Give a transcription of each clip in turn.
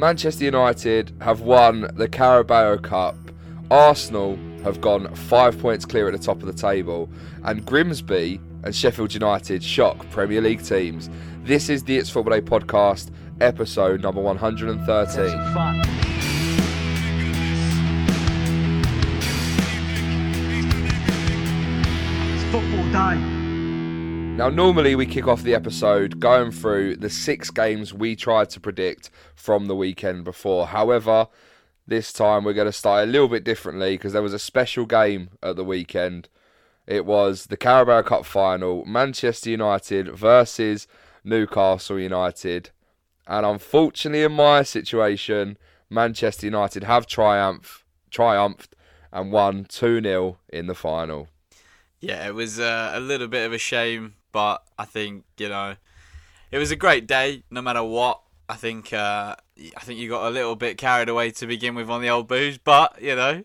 Manchester United have won the Carabao Cup. Arsenal have gone five points clear at the top of the table. And Grimsby and Sheffield United shock Premier League teams. This is the It's Football Day podcast, episode number 113. football day. Now, normally we kick off the episode going through the six games we tried to predict from the weekend before. However, this time we're going to start a little bit differently because there was a special game at the weekend. It was the Carabao Cup final, Manchester United versus Newcastle United. And unfortunately, in my situation, Manchester United have triumph, triumphed and won 2 0 in the final. Yeah, it was uh, a little bit of a shame, but I think you know it was a great day, no matter what. I think uh, I think you got a little bit carried away to begin with on the old booze, but you know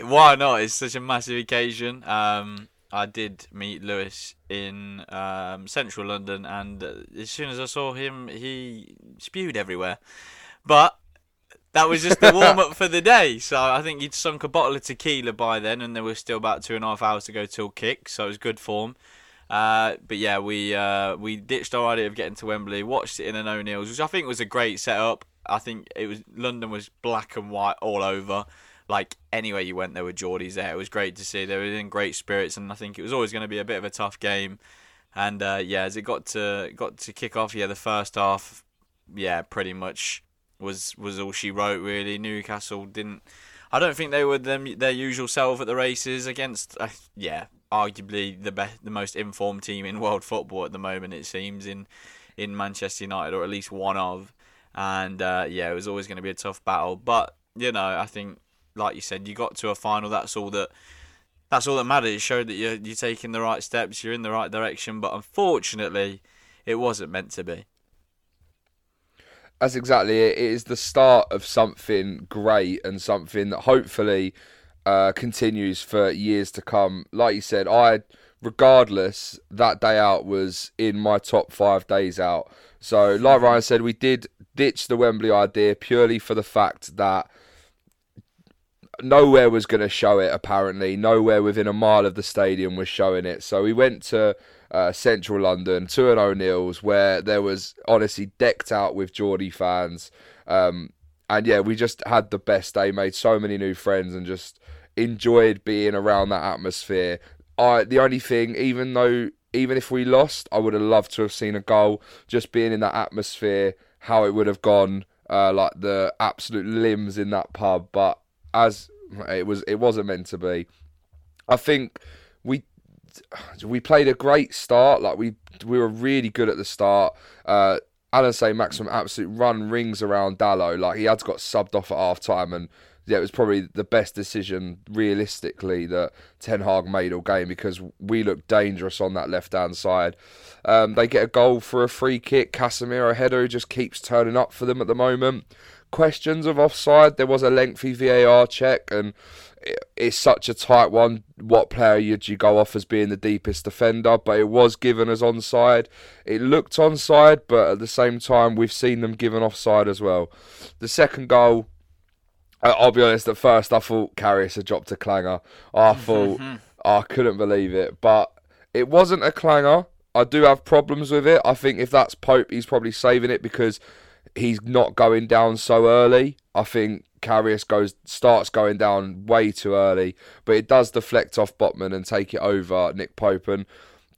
why not? It's such a massive occasion. Um, I did meet Lewis in um, central London, and as soon as I saw him, he spewed everywhere. But that was just the warm up for the day. So I think he'd sunk a bottle of tequila by then, and there was still about two and a half hours to go till kick. So it was good form. Uh, but yeah, we uh, we ditched our idea of getting to Wembley, watched it in an O'Neill's, which I think was a great setup. I think it was London was black and white all over. Like anywhere you went, there were Geordies there. It was great to see. They were in great spirits, and I think it was always going to be a bit of a tough game. And uh, yeah, as it got to got to kick off, yeah, the first half, yeah, pretty much was was all she wrote really. Newcastle didn't. I don't think they were them, their usual self at the races against. Uh, yeah, arguably the best, the most informed team in world football at the moment. It seems in in Manchester United, or at least one of. And uh, yeah, it was always going to be a tough battle. But you know, I think, like you said, you got to a final. That's all that. That's all that matters. It showed that you're you're taking the right steps. You're in the right direction. But unfortunately, it wasn't meant to be. That's exactly it. It is the start of something great and something that hopefully uh, continues for years to come. Like you said, I, regardless, that day out was in my top five days out. So, like Ryan said, we did ditch the Wembley idea purely for the fact that nowhere was going to show it, apparently. Nowhere within a mile of the stadium was showing it. So, we went to uh, central London to an O'Neill's where there was honestly decked out with Geordie fans. Um, and yeah, we just had the best day, made so many new friends, and just enjoyed being around that atmosphere. I the only thing, even though even if we lost, I would have loved to have seen a goal. Just being in that atmosphere, how it would have gone, uh, like the absolute limbs in that pub. But as it was, it wasn't meant to be. I think we we played a great start. Like we we were really good at the start. Uh, Allan Saint-Maximin absolute run rings around Dalot. Like he had got subbed off at half time and yeah, it was probably the best decision realistically that Ten Hag made all game because we looked dangerous on that left hand side. Um, they get a goal for a free kick. Casemiro header just keeps turning up for them at the moment. Questions of offside. There was a lengthy VAR check and it's such a tight one. What player would you go off as being the deepest defender? But it was given as onside. It looked onside, but at the same time, we've seen them given offside as well. The second goal, I'll be honest. At first, I thought Karius had dropped a clanger. I thought mm-hmm. I couldn't believe it, but it wasn't a clanger. I do have problems with it. I think if that's Pope, he's probably saving it because he's not going down so early. I think Karius goes starts going down way too early, but it does deflect off Botman and take it over Nick Pope. And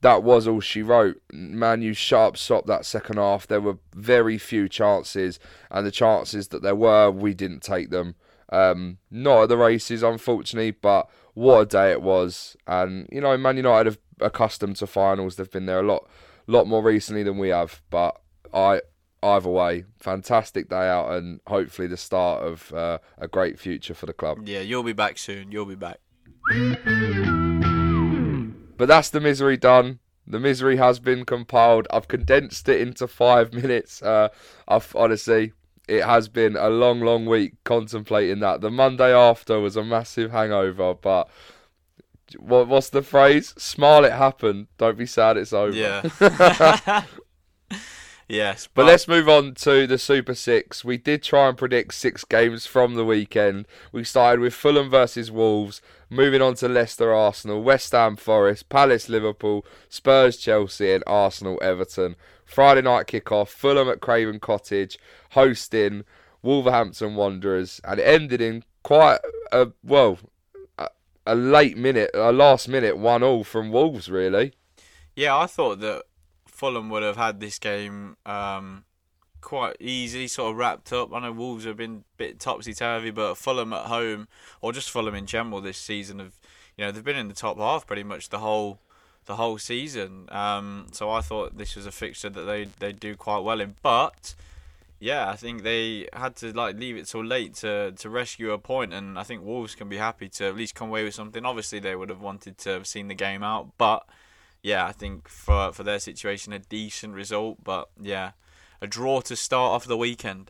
that was all she wrote. Man, you sharp stop that second half. There were very few chances, and the chances that there were, we didn't take them. Um, not at the races, unfortunately, but what a day it was. And you know, Man United have accustomed to finals. They've been there a lot, lot more recently than we have. But I, either way, fantastic day out, and hopefully the start of uh, a great future for the club. Yeah, you'll be back soon. You'll be back. But that's the misery done. The misery has been compiled. I've condensed it into five minutes. Uh, I've honestly, it has been a long, long week contemplating that. The Monday after was a massive hangover, but what, what's the phrase? Smile, it happened. Don't be sad, it's over. Yeah. yes, But let's move on to the Super Six. We did try and predict six games from the weekend. We started with Fulham versus Wolves, moving on to Leicester Arsenal, West Ham Forest, Palace Liverpool, Spurs Chelsea, and Arsenal Everton. Friday night kickoff, Fulham at Craven Cottage, hosting Wolverhampton Wanderers, and it ended in quite a well, a, a late minute, a last minute one all from Wolves, really. Yeah, I thought that Fulham would have had this game um, quite easy, sort of wrapped up. I know Wolves have been a bit topsy turvy, but Fulham at home, or just Fulham in general this season, have you know they've been in the top half pretty much the whole the whole season. Um, so I thought this was a fixture that they they do quite well in, but. Yeah, I think they had to like leave it till late to, to rescue a point, and I think Wolves can be happy to at least come away with something. Obviously, they would have wanted to have seen the game out, but yeah, I think for for their situation, a decent result. But yeah, a draw to start off the weekend.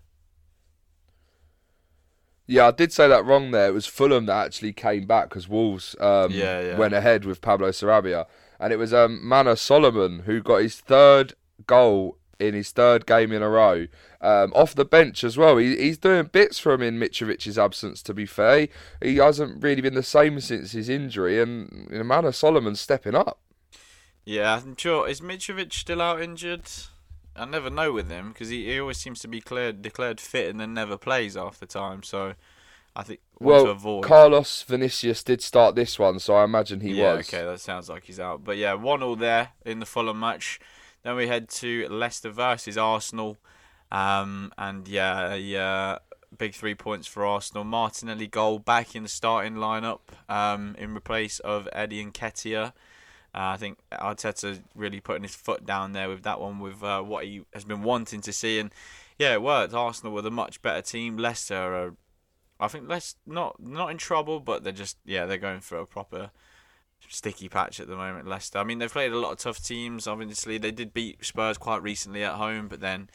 Yeah, I did say that wrong there. It was Fulham that actually came back because Wolves um, Yeah, yeah. went ahead with Pablo Sarabia. And it was um, Manor Solomon who got his third goal in his third game in a row. Um, off the bench as well. He, he's doing bits for him in Mitrovic's absence, to be fair. He hasn't really been the same since his injury. And you know, Manor Solomon's stepping up. Yeah, I'm sure. Is Mitrovic still out injured? I never know with him because he, he always seems to be cleared, declared fit and then never plays half the time. So I think Well, avoid. Carlos Vinicius did start this one, so I imagine he yeah, was. okay, that sounds like he's out. But yeah, one all there in the Fulham match. Then we head to Leicester versus Arsenal, um, and yeah, a, uh, big three points for Arsenal. Martinelli goal back in the starting lineup um, in replace of Eddie Nketiah. Uh, I think Arteta really putting his foot down there with that one, with uh, what he has been wanting to see, and yeah, it worked. Arsenal were the much better team. Leicester are, I think, less not not in trouble, but they're just yeah, they're going for a proper sticky patch at the moment. Leicester. I mean, they've played a lot of tough teams. Obviously, they did beat Spurs quite recently at home, but then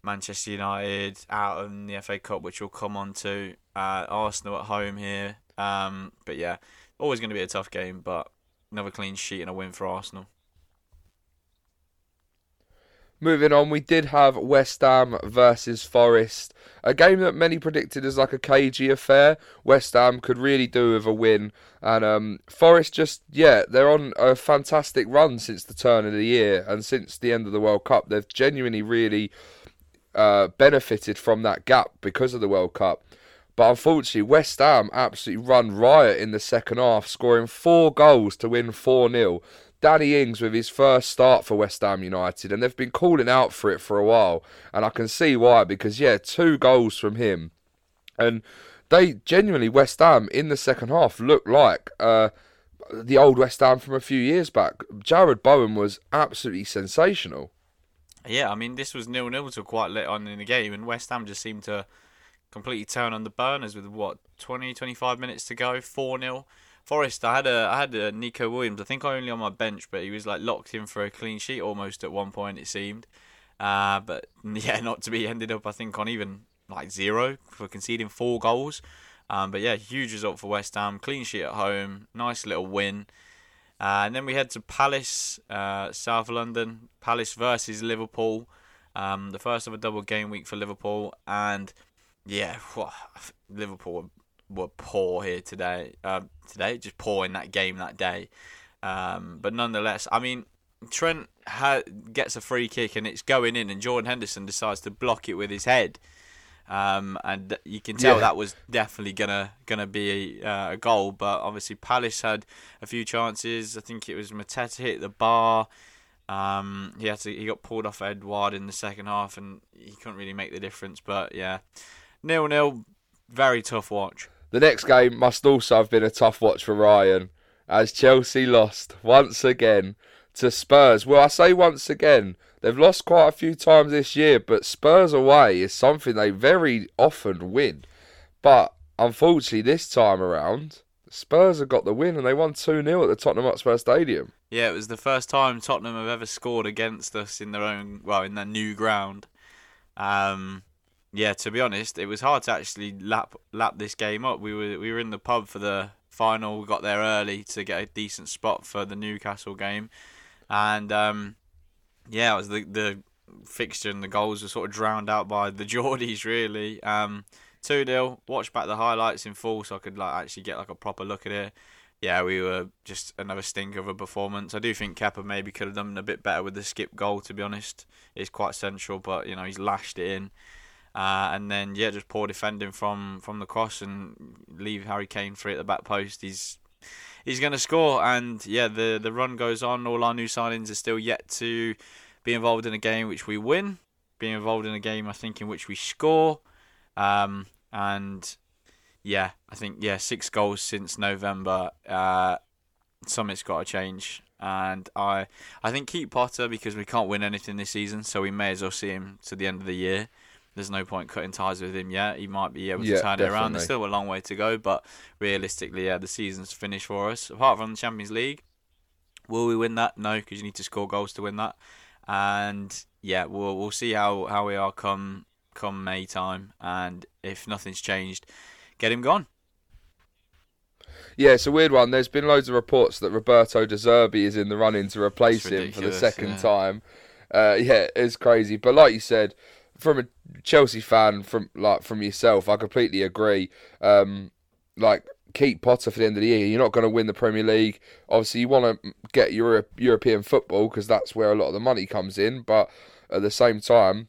Manchester United out in the FA Cup, which we'll come on to. Uh, Arsenal at home here. Um, but yeah, always going to be a tough game, but another clean sheet and a win for Arsenal. Moving on, we did have West Ham versus Forest, a game that many predicted as like a cagey affair. West Ham could really do with a win, and um, Forest just yeah, they're on a fantastic run since the turn of the year and since the end of the World Cup. They've genuinely really uh, benefited from that gap because of the World Cup. But unfortunately, West Ham absolutely run riot in the second half, scoring four goals to win 4 0. Danny Ings with his first start for West Ham United, and they've been calling out for it for a while. And I can see why, because, yeah, two goals from him. And they genuinely, West Ham in the second half, looked like uh, the old West Ham from a few years back. Jarrod Bowen was absolutely sensational. Yeah, I mean, this was nil nil till quite late on in the game, and West Ham just seemed to completely turn on the burners with what 20, 25 minutes to go, four 0 Forest. I had a I had a Neco Williams. I think only on my bench, but he was like locked in for a clean sheet almost at one point. It seemed, uh, but yeah, not to be. Ended up I think on even like zero for conceding four goals. Um, but yeah, huge result for West Ham. Clean sheet at home. Nice little win. Uh, and then we head to Palace, uh, South London. Palace versus Liverpool. Um, the first of a double game week for Liverpool, and yeah, Liverpool were, were poor here today. Uh, today, just poor in that game that day. Um, but nonetheless, I mean, Trent ha- gets a free kick and it's going in, and Jordan Henderson decides to block it with his head. Um, and you can tell Yeah. that was definitely gonna gonna be a, uh, a goal. But obviously, Palace had a few chances. I think it was Mateta hit the bar. Um, he had to, he got pulled off Edouard in the second half, and he couldn't really make the difference. But yeah, nil nil, very tough watch. The next game must also have been a tough watch for Ryan, as Chelsea lost once again to Spurs. Well, I say once again, they've lost quite a few times this year, but Spurs away is something they very often win. But unfortunately, this time around, Spurs have got the win and they won 2 0 at the Tottenham Hotspur Stadium. Yeah, it was the first time Tottenham have ever scored against us in their own, well, in their new ground. Um, yeah, to be honest, it was hard to actually lap lap this game up. We were we were in the pub for the final. We got there early to get a decent spot for the Newcastle game, and um, yeah, it was the the fixture and the goals were sort of drowned out by the Geordies, really. Um, 2 0. Watch back the highlights in full so I could like actually get like a proper look at it. Yeah, we were just another stinker of a performance. I do think Kepa maybe could have done a bit better with the skip goal, to be honest. It's quite central, but you know, he's lashed it in. Uh, and then yeah, just poor defending from from the cross and leave Harry Kane free at the back post. He's he's going to score, and yeah, the the run goes on. All our new signings are still yet to be involved in a game which we win, be involved in a game I think in which we score, um, and yeah, I think yeah, six goals since November. Uh, something's got to change, and I I think keep Potter because we can't win anything this season, so we may as well see him to the end of the year. There's no point cutting ties with him yet. He might be able to Yeah, turn it around. There's still a long way to go, but realistically, yeah, the season's finished for us. Apart from the Champions League, will we win that? No, because you need to score goals to win that. And yeah, we'll we'll see how, how we are come come May time, and if nothing's changed, get him gone. Yeah, it's a weird one. There's been loads of reports that Roberto De Zerbi is in the running to replace him for the second yeah. time. Uh, yeah, it's crazy. But like you said, from a Chelsea fan, from like from yourself, I completely agree. Um, like keep Potter for the end of the year. You're not going to win the Premier League. Obviously, you want to get Euro- European football because that's where a lot of the money comes in. But at the same time,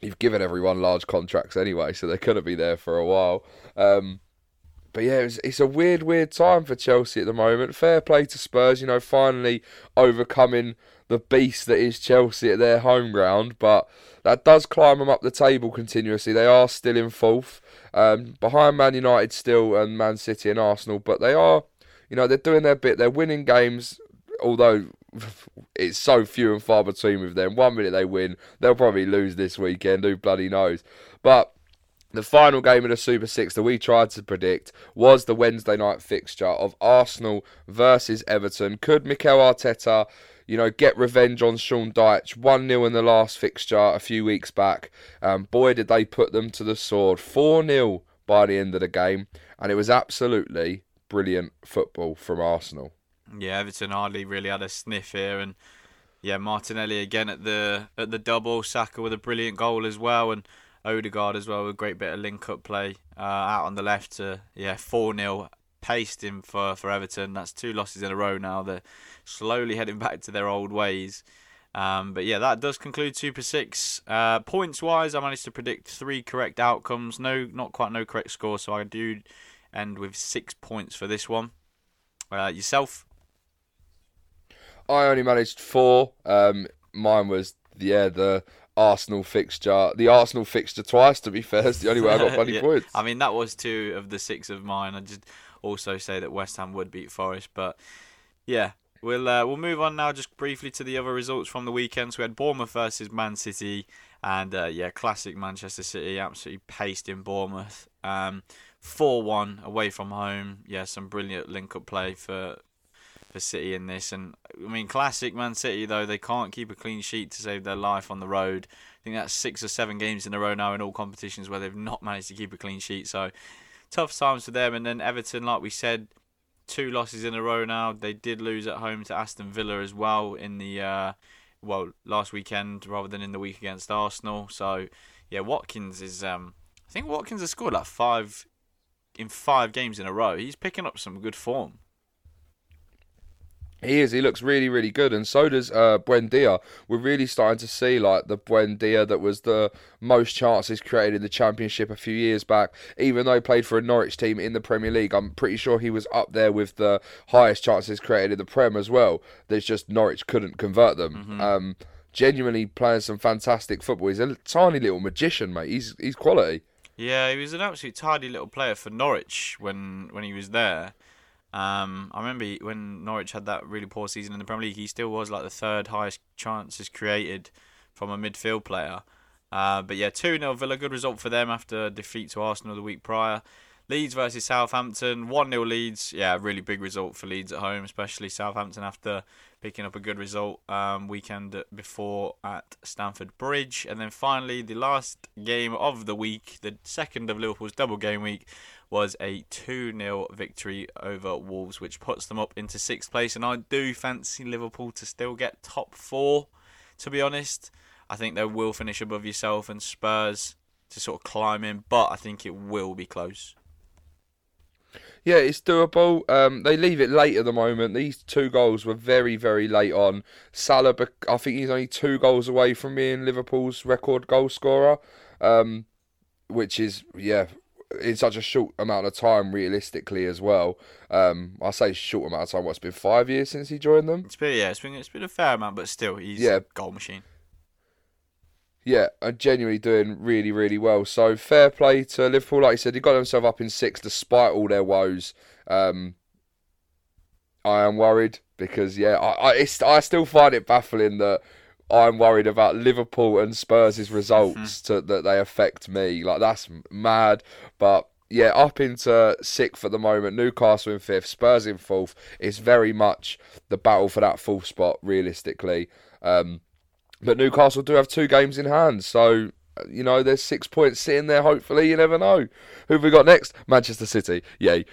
you've given everyone large contracts anyway, so they're going to be there for a while. Um, but yeah, it's, it's a weird, weird time for Chelsea at the moment. Fair play to Spurs, you know, finally overcoming the beast that is Chelsea at their home ground. But that does climb them up the table continuously. They are still in fourth, um, behind Man United still and Man City and Arsenal. But they are, you know, they're doing their bit. They're winning games, although it's so few and far between with them. One minute they win, they'll probably lose this weekend. Who bloody knows? But the final game of the Super Six that we tried to predict was the Wednesday night fixture of Arsenal versus Everton. Could Mikel Arteta, you know, get revenge on Sean Dyche? 1 0 in the last fixture a few weeks back. Um, boy, did they put them to the sword. 4 0 by the end of the game. And it was absolutely brilliant football from Arsenal. Yeah, Everton hardly really had a sniff here, and yeah, Martinelli again at the at the double, Saka with a brilliant goal as well, and Odegaard as well a great bit of link up play uh, out on the left to yeah four 0 paced him for for Everton. That's two losses in a row now. They're slowly heading back to their old ways. Um, but yeah, that does conclude Super Six. Uh, points wise, I managed to predict three correct outcomes. No, not quite no correct score, so I do end with six points for this one. Uh, yourself? I only managed four. Um, mine was yeah the Arsenal fixture, the Arsenal fixture twice. To be fair, it's the only way I got bloody Yeah. points. I mean, that was two of the six of mine. I just also say that West Ham would beat Forest, but yeah, we'll uh, we'll move on now just briefly to the other results from the weekend. So we had Bournemouth versus Man City, and uh, yeah, classic Manchester City, absolutely paced in Bournemouth. Um, four one away from home. Yeah, some brilliant link up play for for City in this, and I mean, classic Man City though they can't keep a clean sheet to save their life on the road. I think that's six or seven games in a row now in all competitions where they've not managed to keep a clean sheet. So tough times for them. And then Everton, like we said, two losses in a row now. They did lose at home to Aston Villa as well in the uh, well last weekend rather than in the week against Arsenal. So yeah, Watkins is. Um, I think Watkins has scored like five in five games in a row. He's picking up some good form. He is. He looks really, really good, and so does uh, Buendia. We're really starting to see like the Buendia that was the most chances created in the Championship a few years back. Even though he played for a Norwich team in the Premier League, I'm pretty sure he was up there with the highest chances created in the Prem as well. There's just Norwich couldn't convert them. Um, genuinely playing some fantastic football. He's a tiny little magician, mate. He's he's quality. Yeah, he was an absolute tidy little player for Norwich when when he was there. Um, I remember when Norwich had that really poor season in the Premier League, he still was like the third highest chances created from a midfield player. Uh, but yeah, 2 0 Villa, good result for them after defeat to Arsenal the week prior. Leeds versus Southampton, 1 0 Leeds. Yeah, really big result for Leeds at home, especially Southampton after picking up a good result um, weekend before at Stamford Bridge. And then finally, the last game of the week, the second of Liverpool's double game week, was a 2 0 victory over Wolves, which puts them up into sixth place. And I do fancy Liverpool to still get top four, to be honest. I think they will finish above yourself and Spurs to sort of climb in, but I think it will be close. Yeah, it's doable. Um, they leave it late at the moment. These two goals were very, very late on. Salah, I think he's only two goals away from being Liverpool's record goal scorer, um, which is yeah, in such a short amount of time, realistically as well. Um, I say short amount of time. What's been five years since he joined them? It's been yeah, it's been it's been a fair amount, but still, he's yeah. a goal machine. Yeah, and genuinely doing really, really well. So fair play to Liverpool. Like you said, they got themselves up in six despite all their woes. Um, I am worried because yeah, I I, I still find it baffling that I'm worried about Liverpool and Spurs' results mm-hmm. to, that they affect me. Like that's mad. But yeah, up into sixth at the moment. Newcastle in fifth, Spurs in fourth. It's very much the battle for that fourth spot, realistically. Um, but Newcastle do have two games in hand, so you know there's six points sitting there. Hopefully, you never know. Who have we got next? Manchester City. Yay.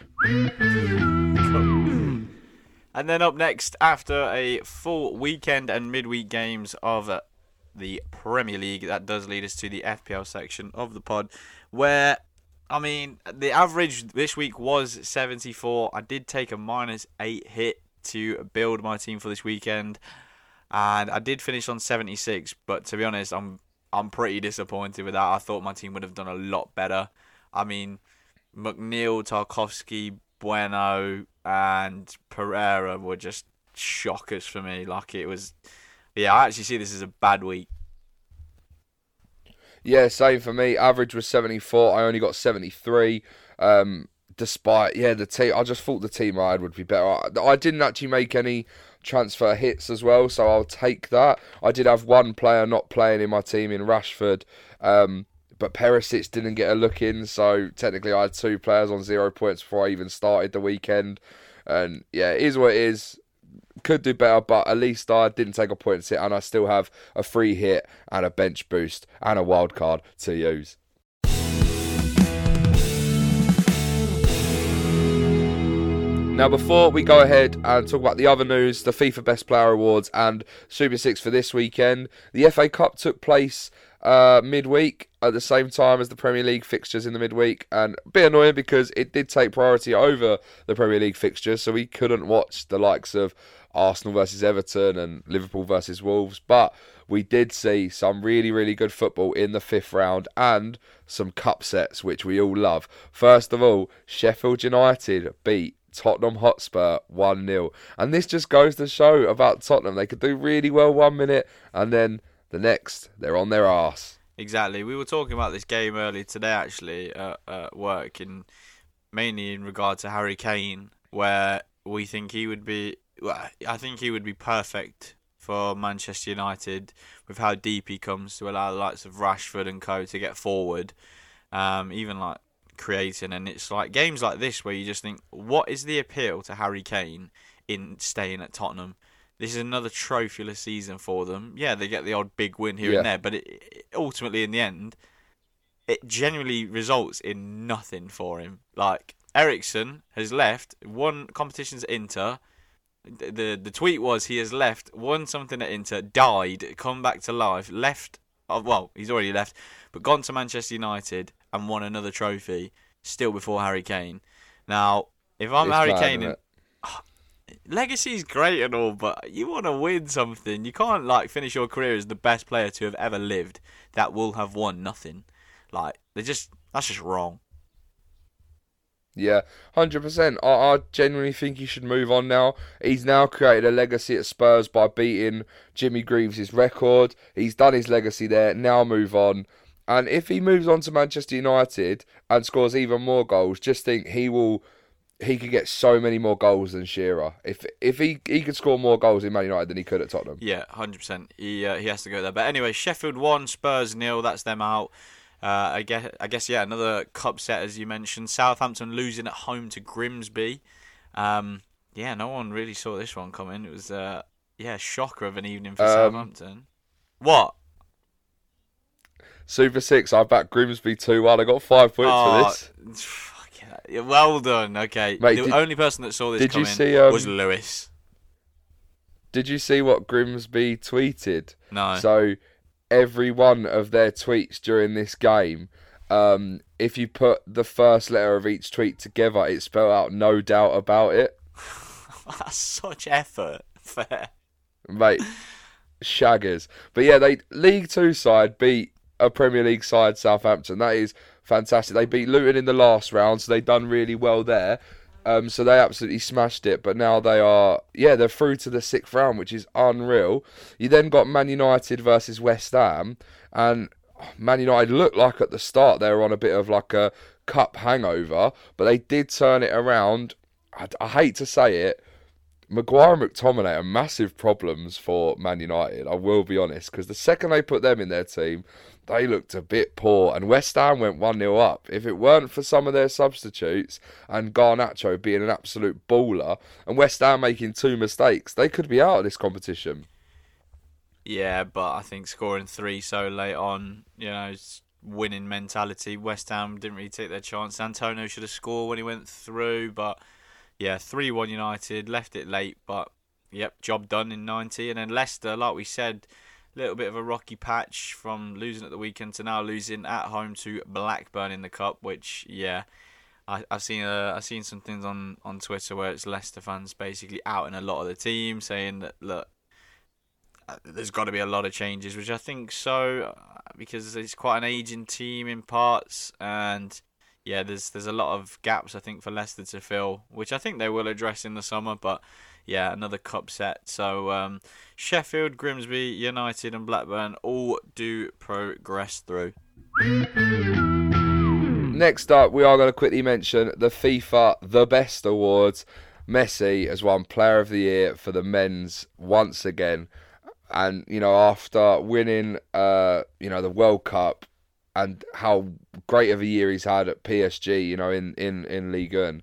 And then up next, after a full weekend and midweek games of the Premier League, that does lead us to the FPL section of the pod, where I mean the average this week was 74. I did take a minus eight hit to build my team for this weekend and I did finish on 76. But to be honest, I'm I'm pretty disappointed with that. I thought my team would have done a lot better. I mean, McNeil, Tarkowski, Bueno, and Pereira were just shockers for me. Like it was, yeah. I actually see this as a bad week. Yeah, same for me. Average was 74. I only got 73. Um, despite yeah, the team. I just thought the team I had would be better. I, I didn't actually make any transfer hits as well, so I'll take that. I did have one player not playing in my team in Rashford, um, but Perisic didn't get a look in, so technically I had two players on zero points before I even started the weekend. And yeah, it is what it is. Could do better, but at least I didn't take a point hit, and I still have a free hit and a bench boost and a wild card to use. Now, before we go ahead and talk about the other news, the FIFA Best Player Awards and Super Six for this weekend, the FA Cup took place uh, midweek at the same time as the Premier League fixtures in the midweek, and a bit annoying because it did take priority over the Premier League fixtures, so we couldn't watch the likes of Arsenal versus Everton and Liverpool versus Wolves, but we did see some really, really good football in the fifth round and some cup sets, which we all love. First of all, Sheffield United beat Tottenham Hotspur 1 0. And this just goes to show about Tottenham. They could do really well one minute and then the next, they're on their ass. Exactly. We were talking about this game earlier today, actually, uh, at work, and mainly in regard to Harry Kane, where we think he would be. Well, I think he would be perfect for Manchester United with how deep he comes to allow the likes of Rashford and co to get forward. Um, even like creating, and it's like games like this where you just think, what is the appeal to Harry Kane in staying at Tottenham? This is another trophyless season for them. Yeah, they get the odd big win here yeah. and there, but it, it, ultimately, in the end, it generally results in nothing for him. Like Eriksen has left, won competitions at Inter. The, the the tweet was he has left, won something at Inter, died, come back to life, left. Oh, well, he's already left, but gone to Manchester United, and won another trophy still before Harry Kane. Now, if I'm it's Harry Kane, and, oh, legacy is great and all, but you want to win something. You can't like finish your career as the best player to have ever lived that will have won nothing. Like they just that's just wrong. Yeah, hundred percent. I, I genuinely think he should move on now. He's now created a legacy at Spurs by beating Jimmy Greaves' record. He's done his legacy there. Now move on. And if he moves on to Manchester United and scores even more goals, just think he will he could get so many more goals than Shearer. If if he he could score more goals in Man United than he could at Tottenham. Yeah, hundred percent. He uh, he has to go there. But anyway, Sheffield one, Spurs nil. That's them out. Uh, I guess I guess yeah, another cup set as you mentioned. Southampton losing at home to Grimsby. Um, yeah, no one really saw this one coming. It was uh, yeah, shocker of an evening for um, Southampton. What? Super Six, I backed Grimsby 2 1. I got five points oh, for this. Yeah, well done. Okay. Mate, the did, only person that saw this did you see, um, was Lewis. Did you see what Grimsby tweeted? No. So every one of their tweets during this game. Um, if you put the first letter of each tweet together, it spelled out no doubt about it. That's such effort. Fair. Mate, shaggers. But yeah, they League Two side beat a Premier League side, Southampton. That is fantastic. They beat Luton in the last round, so they've done really well there. Um, so they absolutely smashed it. But now they are, yeah, they're through to the sixth round, which is unreal. You then got Man United versus West Ham, and Man United looked like at the start they were on a bit of like a cup hangover, but they did turn it around. I, I hate to say it, Maguire and McTominay are massive problems for Man United. I will be honest, because the second they put them in their team, they looked a bit poor, and West Ham went 1 0 up. If it weren't for some of their substitutes and Garnacho being an absolute baller, and West Ham making two mistakes, they could be out of this competition. Yeah, but I think scoring three so late on, you know, winning mentality. West Ham didn't really take their chance. Antonio should have scored when he went through, but yeah, 3 1 United, left it late, but yep, job done in 90. And then Leicester, like we said, a little bit of a rocky patch from losing at the weekend to now losing at home to Blackburn in the Cup, which, yeah. I, have seen uh, I've seen some things on, on Twitter where it's Leicester fans basically out in a lot of the team saying that look uh, there's got to be a lot of changes, which I think so uh, because it's quite an aging team in parts, and yeah, there's there's a lot of gaps I think for Leicester to fill, which I think they will address in the summer. But yeah, another cup set. So um, Sheffield, Grimsby, United, and Blackburn all do progress through. Next up, we are going to quickly mention the FIFA The Best Awards. Messi has won Player of the Year for the men's once again, and you know after winning, uh, you know the World Cup and how great of a year he's had at PSG, you know, in in in Ligue 1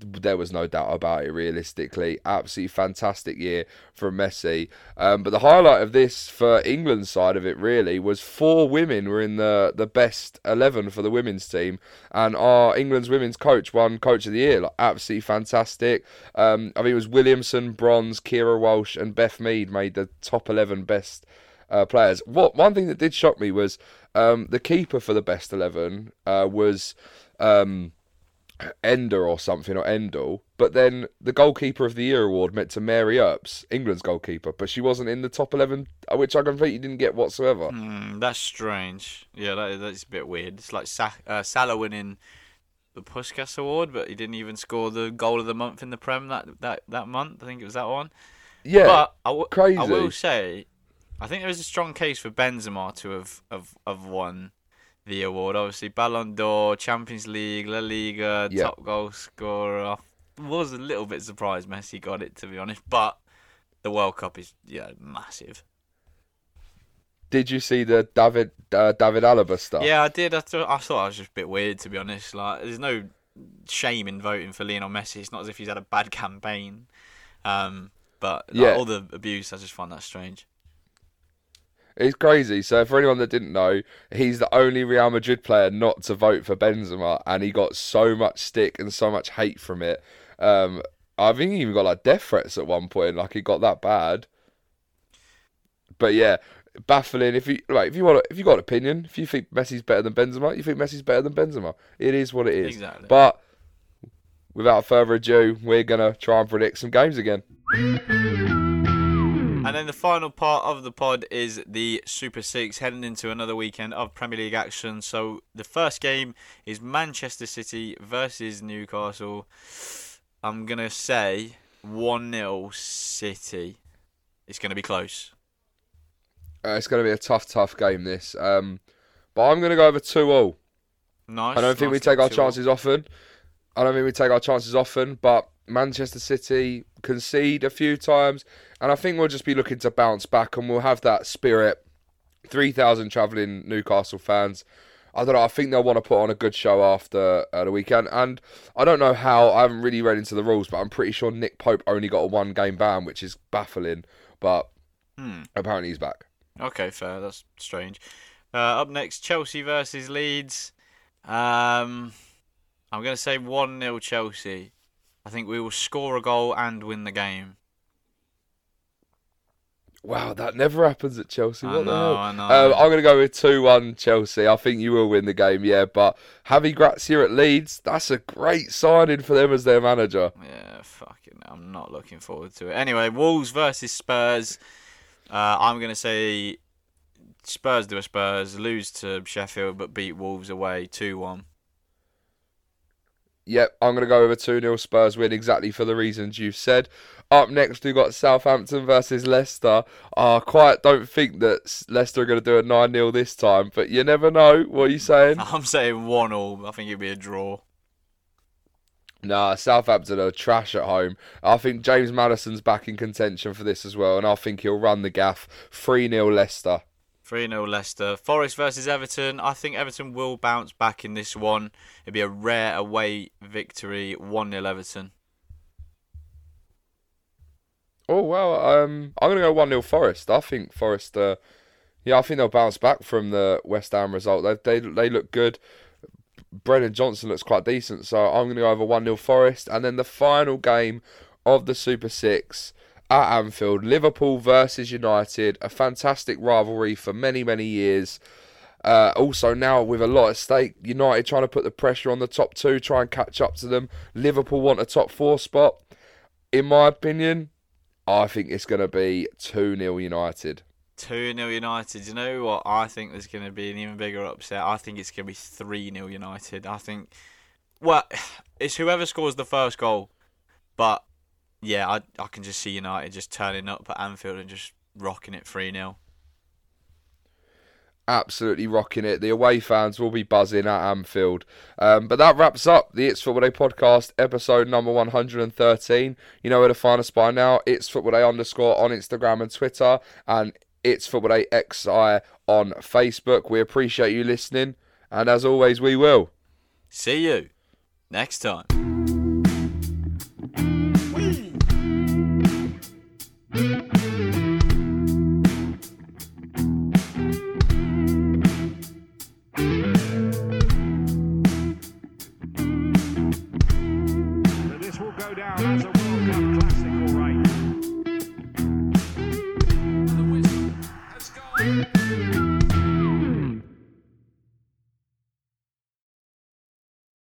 there was no doubt about it. Realistically, absolutely fantastic year for Messi. Um, but the highlight of this for England's side of it really was four women were in the the best eleven for the women's team, and our England's women's coach won Coach of the Year. Like, absolutely fantastic. Um, I mean, it was Williamson, Bronze, Keira Walsh, and Beth Mead made the top eleven best. Uh, players. What one thing that did shock me was um, the keeper for the best eleven uh, was um, Ender or something or Endel, but then the goalkeeper of the year award went to Mary Earps, England's goalkeeper, but she wasn't in the top eleven, uh, which I completely didn't get whatsoever. Mm, that's strange. Yeah, that, that's a bit weird. It's like Sa- uh, Salah winning the Puskas award, but he didn't even score the goal of the month in the Prem that that that month. I think it was that one. Yeah, but I, w- crazy. I will say, I think there is a strong case for Benzema to have have, have won the award. Obviously, Ballon d'Or, Champions League, La Liga, Yeah. top goal scorer. I was a little bit surprised Messi got it, to be honest, but the World Cup is yeah massive. Did you see the David uh, David Alaba stuff? Yeah, I did. I thought I thought it was just a bit weird, to be honest. Like, there's no shame in voting for Lionel Messi. It's not as if he's had a bad campaign. Um, but like, Yeah. all the abuse, I just find that strange. It's crazy. So for anyone that didn't know, he's the only Real Madrid player not to vote for Benzema, and he got so much stick and so much hate from it. Um, I think he even got like death threats at one point. Like it got that bad. But yeah, baffling. If you like, if you want, if you got an opinion, if you think Messi's better than Benzema, you think Messi's better than Benzema. It is what it is. Exactly. But without further ado, we're gonna try and predict some games again. And then the final part of the pod is the Super Six, heading into another weekend of Premier League action. So the first game is Manchester City versus Newcastle. I'm gonna say one 0 City. It's gonna be close. Uh, it's gonna be a tough, tough game. This. Um, but I'm gonna go over two all. Nice. I don't think nice we take our chances often. I don't think we take our chances often, but Manchester City concede a few times, and I think we'll just be looking to bounce back, and we'll have that spirit. Three thousand travelling Newcastle fans. I don't know. I think they'll want to put on a good show after uh, the weekend, and I don't know how. I haven't really read into the rules, but I'm pretty sure Nick Pope only got a one-game ban, which is baffling. But Hmm. apparently he's back. Okay, fair. That's strange. Uh, up next, Chelsea versus Leeds. Um, I'm going to say 1 0 Chelsea. I think we will score a goal and win the game. Wow, that never happens at Chelsea. I What the know, hell? I know. Um, I'm going to go with 2 1 Chelsea. I think you will win the game, yeah. But Javi Gracia at Leeds, that's a great signing for them as their manager. Yeah, fucking. I'm not looking forward to it. Anyway, Wolves versus Spurs. Uh, I'm gonna say Spurs do a Spurs, lose to Sheffield, but beat Wolves away two one. Yep, I'm going to go with a 2 0 Spurs win exactly for the reasons you've said. Up next, we've got Southampton versus Leicester. Ah, I quite don't think that Leicester are going to do a 9 0 this time, but you never know. What are you saying? I'm saying one all. I think it'd be a draw. Nah, Southampton are trash at home. I think James Maddison's back in contention for this as well, and I think he'll run the gaff. 3 0 Leicester. 3 0 Leicester. Forest versus Everton. I think Everton will bounce back in this one. It'd be a rare away victory. 1 0 Everton. Oh well, um, I'm gonna go one 0 Forest. I think Forest, uh, yeah, I think they'll bounce back from the West Ham result. They they they look good. Brennan Johnson looks quite decent, so I'm gonna go over one 0 Forest. And then the final game of the Super Six at Anfield, Liverpool versus United, a fantastic rivalry for many many years. Uh, also now with a lot at stake, United trying to put the pressure on the top two, try and catch up to them. Liverpool want a top four spot. In my opinion, I think it's going to be 2 0 United. 2 0 United. You know what? I think there's going to be an even bigger upset. I think it's going to be 3 0 United. I think. Well, it's whoever scores the first goal. But, yeah, I, I can just see United just turning up at Anfield and just rocking it 3 0. Absolutely rocking it. The away fans will be buzzing at Anfield. Um, but that wraps up the It's Football Day podcast, episode number 113. You know where to find us by now. It's Football Day underscore on Instagram and Twitter, and It's Football Day XI on Facebook. We appreciate you listening, and as always, we will. See you next time.